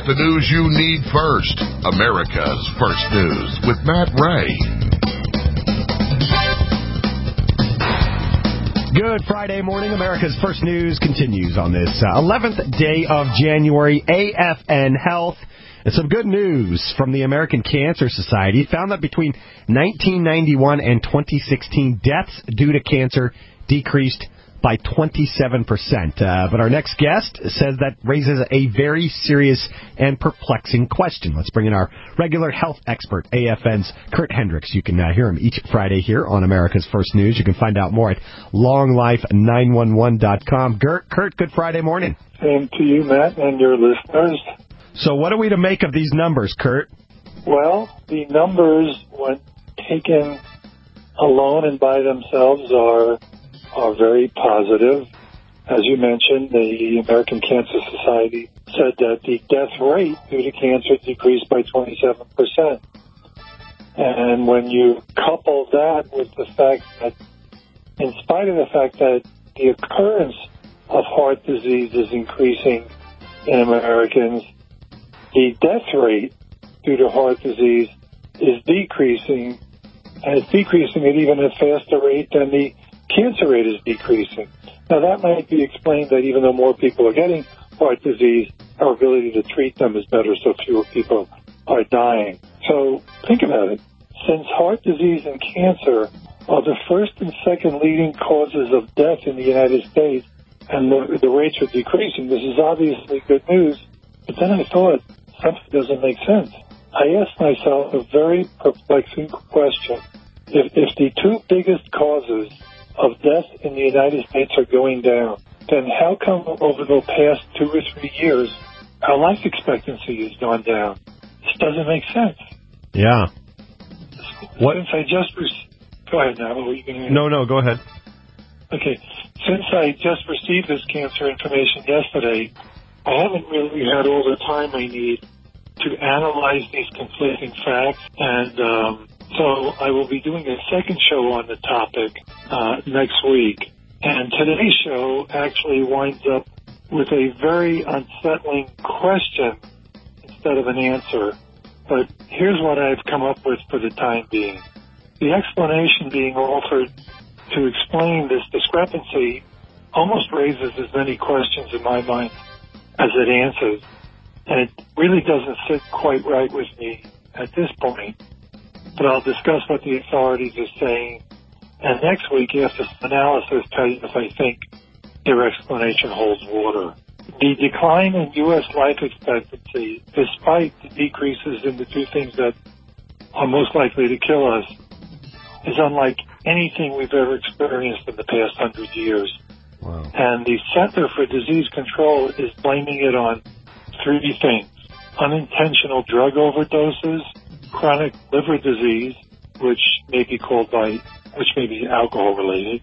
Get the news you need first. America's First News with Matt Ray. Good Friday morning. America's First News continues on this uh, 11th day of January. AFN Health. And some good news from the American Cancer Society found that between 1991 and 2016, deaths due to cancer decreased by 27%. Uh, but our next guest says that raises a very serious and perplexing question. Let's bring in our regular health expert, AFN's Curt Hendrix. You can uh, hear him each Friday here on America's First News. You can find out more at longlife911.com. Curt, Curt, good Friday morning. Same to you, Matt, and your listeners. So, what are we to make of these numbers, Curt? Well, the numbers, when taken alone and by themselves, are are very positive. As you mentioned, the American Cancer Society said that the death rate due to cancer decreased by 27%. And when you couple that with the fact that, in spite of the fact that the occurrence of heart disease is increasing in Americans, the death rate due to heart disease is decreasing, and it's decreasing at even a faster rate than the cancer rate is decreasing. Now that might be explained that even though more people are getting heart disease, our ability to treat them is better, so fewer people are dying. So think about it. Since heart disease and cancer are the first and second leading causes of death in the United States, and the, the rates are decreasing, this is obviously good news. But then I thought, something doesn't make sense. I asked myself a very perplexing question. If, if the two biggest causes of death in the United States are going down, then how come over the past two or three years our life expectancy has gone down? This doesn't make sense. Yeah. What? Since I just re- go ahead now. What were you going to No, no, go ahead. Okay. Since I just received this cancer information yesterday, I haven't really had all the time I need to analyze these conflicting facts, and um, so I will be doing a second show on the topic uh, next week. And today's show actually winds up with a very unsettling question instead of an answer. But here's what I've come up with for the time being. The explanation being offered to explain this discrepancy almost raises as many questions in my mind as it answers. And it really doesn't sit quite right with me at this point. But I'll discuss what the authorities are saying. And next week, after some analysis, tell you if I think their explanation holds water. The decline in U.S. life expectancy, despite the decreases in the two things that are most likely to kill us, is unlike anything we've ever experienced in the past hundred years. Wow. And the Center for Disease Control is blaming it on three things. Unintentional drug overdoses, chronic liver disease, which may be called by, which may be alcohol related,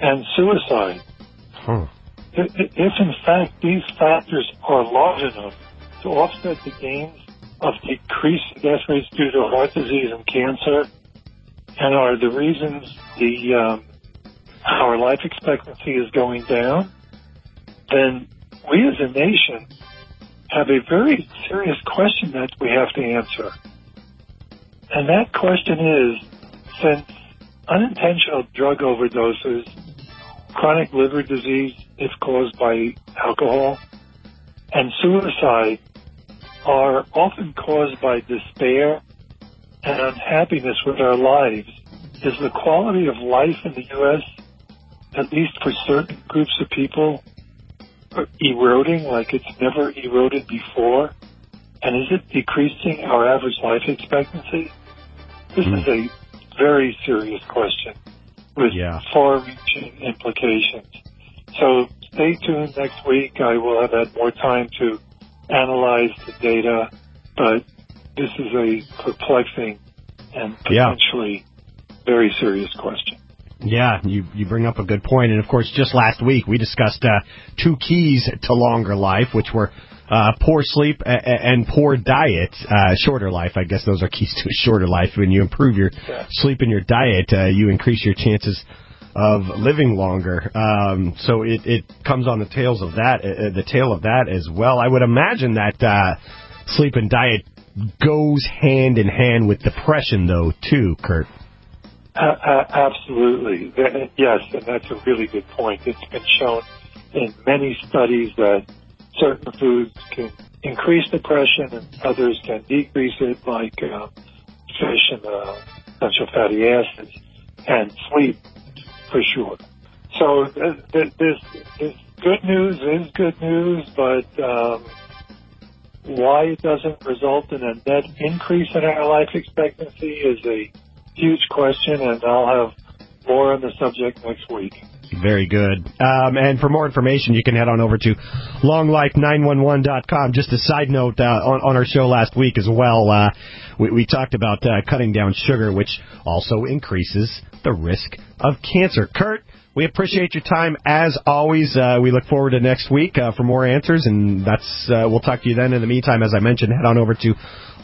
and suicide. If, if in fact these factors are large enough to offset the gains of decreased death rates due to heart disease and cancer, and are the reasons the um, our life expectancy is going down, then we as a nation have a very serious question that we have to answer. And that question is, since unintentional drug overdoses, chronic liver disease is caused by alcohol, and suicide are often caused by despair and unhappiness with our lives, is the quality of life in the U.S., at least for certain groups of people, eroding like it's never eroded before? And is it decreasing our average life expectancy? This mm-hmm. is a very serious question with Yeah. far-reaching implications. So stay tuned next week. I will have had more time to analyze the data, but this is a perplexing and Yeah. potentially very serious question. Yeah, you you bring up a good point, and of course, just last week we discussed uh, two keys to longer life, which were uh, poor sleep and poor diet. Uh, shorter life, I guess those are keys to a shorter life. When you improve your sleep and your diet, uh, you increase your chances of living longer. Um, so it, it comes on the tails of that, uh, the tail of that as well. I would imagine that uh, sleep and diet goes hand in hand with depression, though, too, Curt. Uh, uh, absolutely. Yes, and that's a really good point. It's been shown in many studies that certain foods can increase depression and others can decrease it, like uh, fish and uh, essential fatty acids, and sleep for sure. So this, this, this good news is good news, but um, why it doesn't result in a net increase in our life expectancy is a huge question, and I'll have more on the subject next week. Very good. Um, and for more information, you can head on over to longlife911.com. Just a side note, uh, on, on, our show last week as well, uh, we, we, talked about uh, cutting down sugar, which also increases the risk of cancer. Curt, we appreciate your time as always. Uh, we look forward to next week uh, for more answers, and that's uh, we'll talk to you then. In the meantime, as I mentioned, head on over to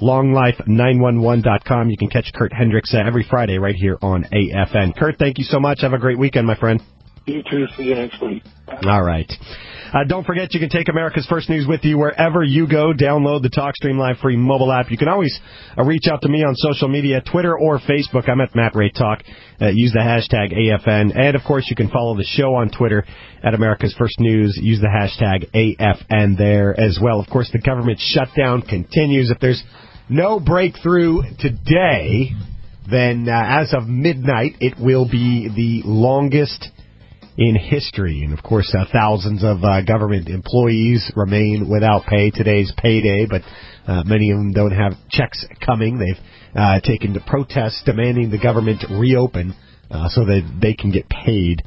longlife911.com. You can catch Curt Hendrix every Friday right here on AFN. Curt, thank you so much. Have a great weekend, my friend. You too. See you next week. All right. Uh, don't forget, you can take America's First News with you wherever you go. Download the TalkStream Live free mobile app. You can always uh, reach out to me on social media, Twitter or Facebook. I'm at Matt Ray Talk. Uh, use the hashtag AFN. And, of course, you can follow the show on Twitter at America's First News. Use the hashtag AFN there as well. Of course, the government shutdown continues. If there's no breakthrough today, then uh, as of midnight, it will be the longest in history. And of course, uh, thousands of uh, government employees remain without pay. Today's payday, but uh, many of them don't have checks coming. They've uh, taken to protests demanding the government reopen uh, so that they can get paid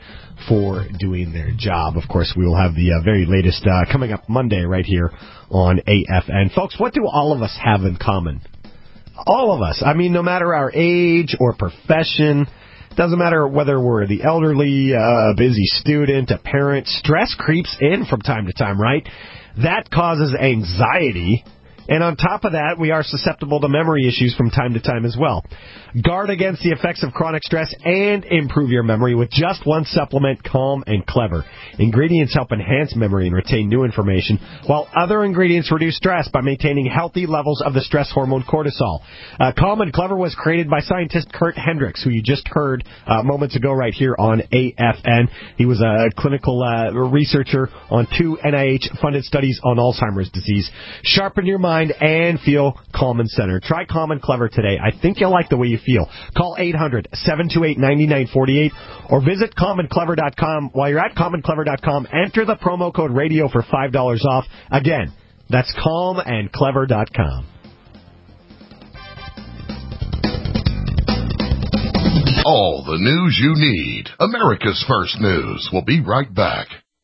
for doing their job. Of course, we will have the uh, very latest uh, coming up Monday right here on AFN. Folks, what do all of us have in common? All of us. I mean, no matter our age or profession, doesn't matter whether we're the elderly, uh, a busy student, a parent, stress creeps in from time to time, right? That causes anxiety and on top of that, we are susceptible to memory issues from time to time as well. Guard against the effects of chronic stress and improve your memory with just one supplement, Calm and Clever. Ingredients help enhance memory and retain new information, while other ingredients reduce stress by maintaining healthy levels of the stress hormone cortisol. Uh, Calm and Clever was created by scientist Curt Hendrix, who you just heard uh, moments ago right here on AFN. He was a clinical uh, researcher on two NIH-funded studies on Alzheimer's disease. Sharpen your mind mind and feel calm and centered. Try Calm and Clever today. I think you'll like the way you feel. Call 800-728-9948 or visit calmandclever.com. While you're at calmandclever.com, enter the promo code radio for $5 off. Again, that's calmandclever.com. All the news you need. America's First News. We'll be right back.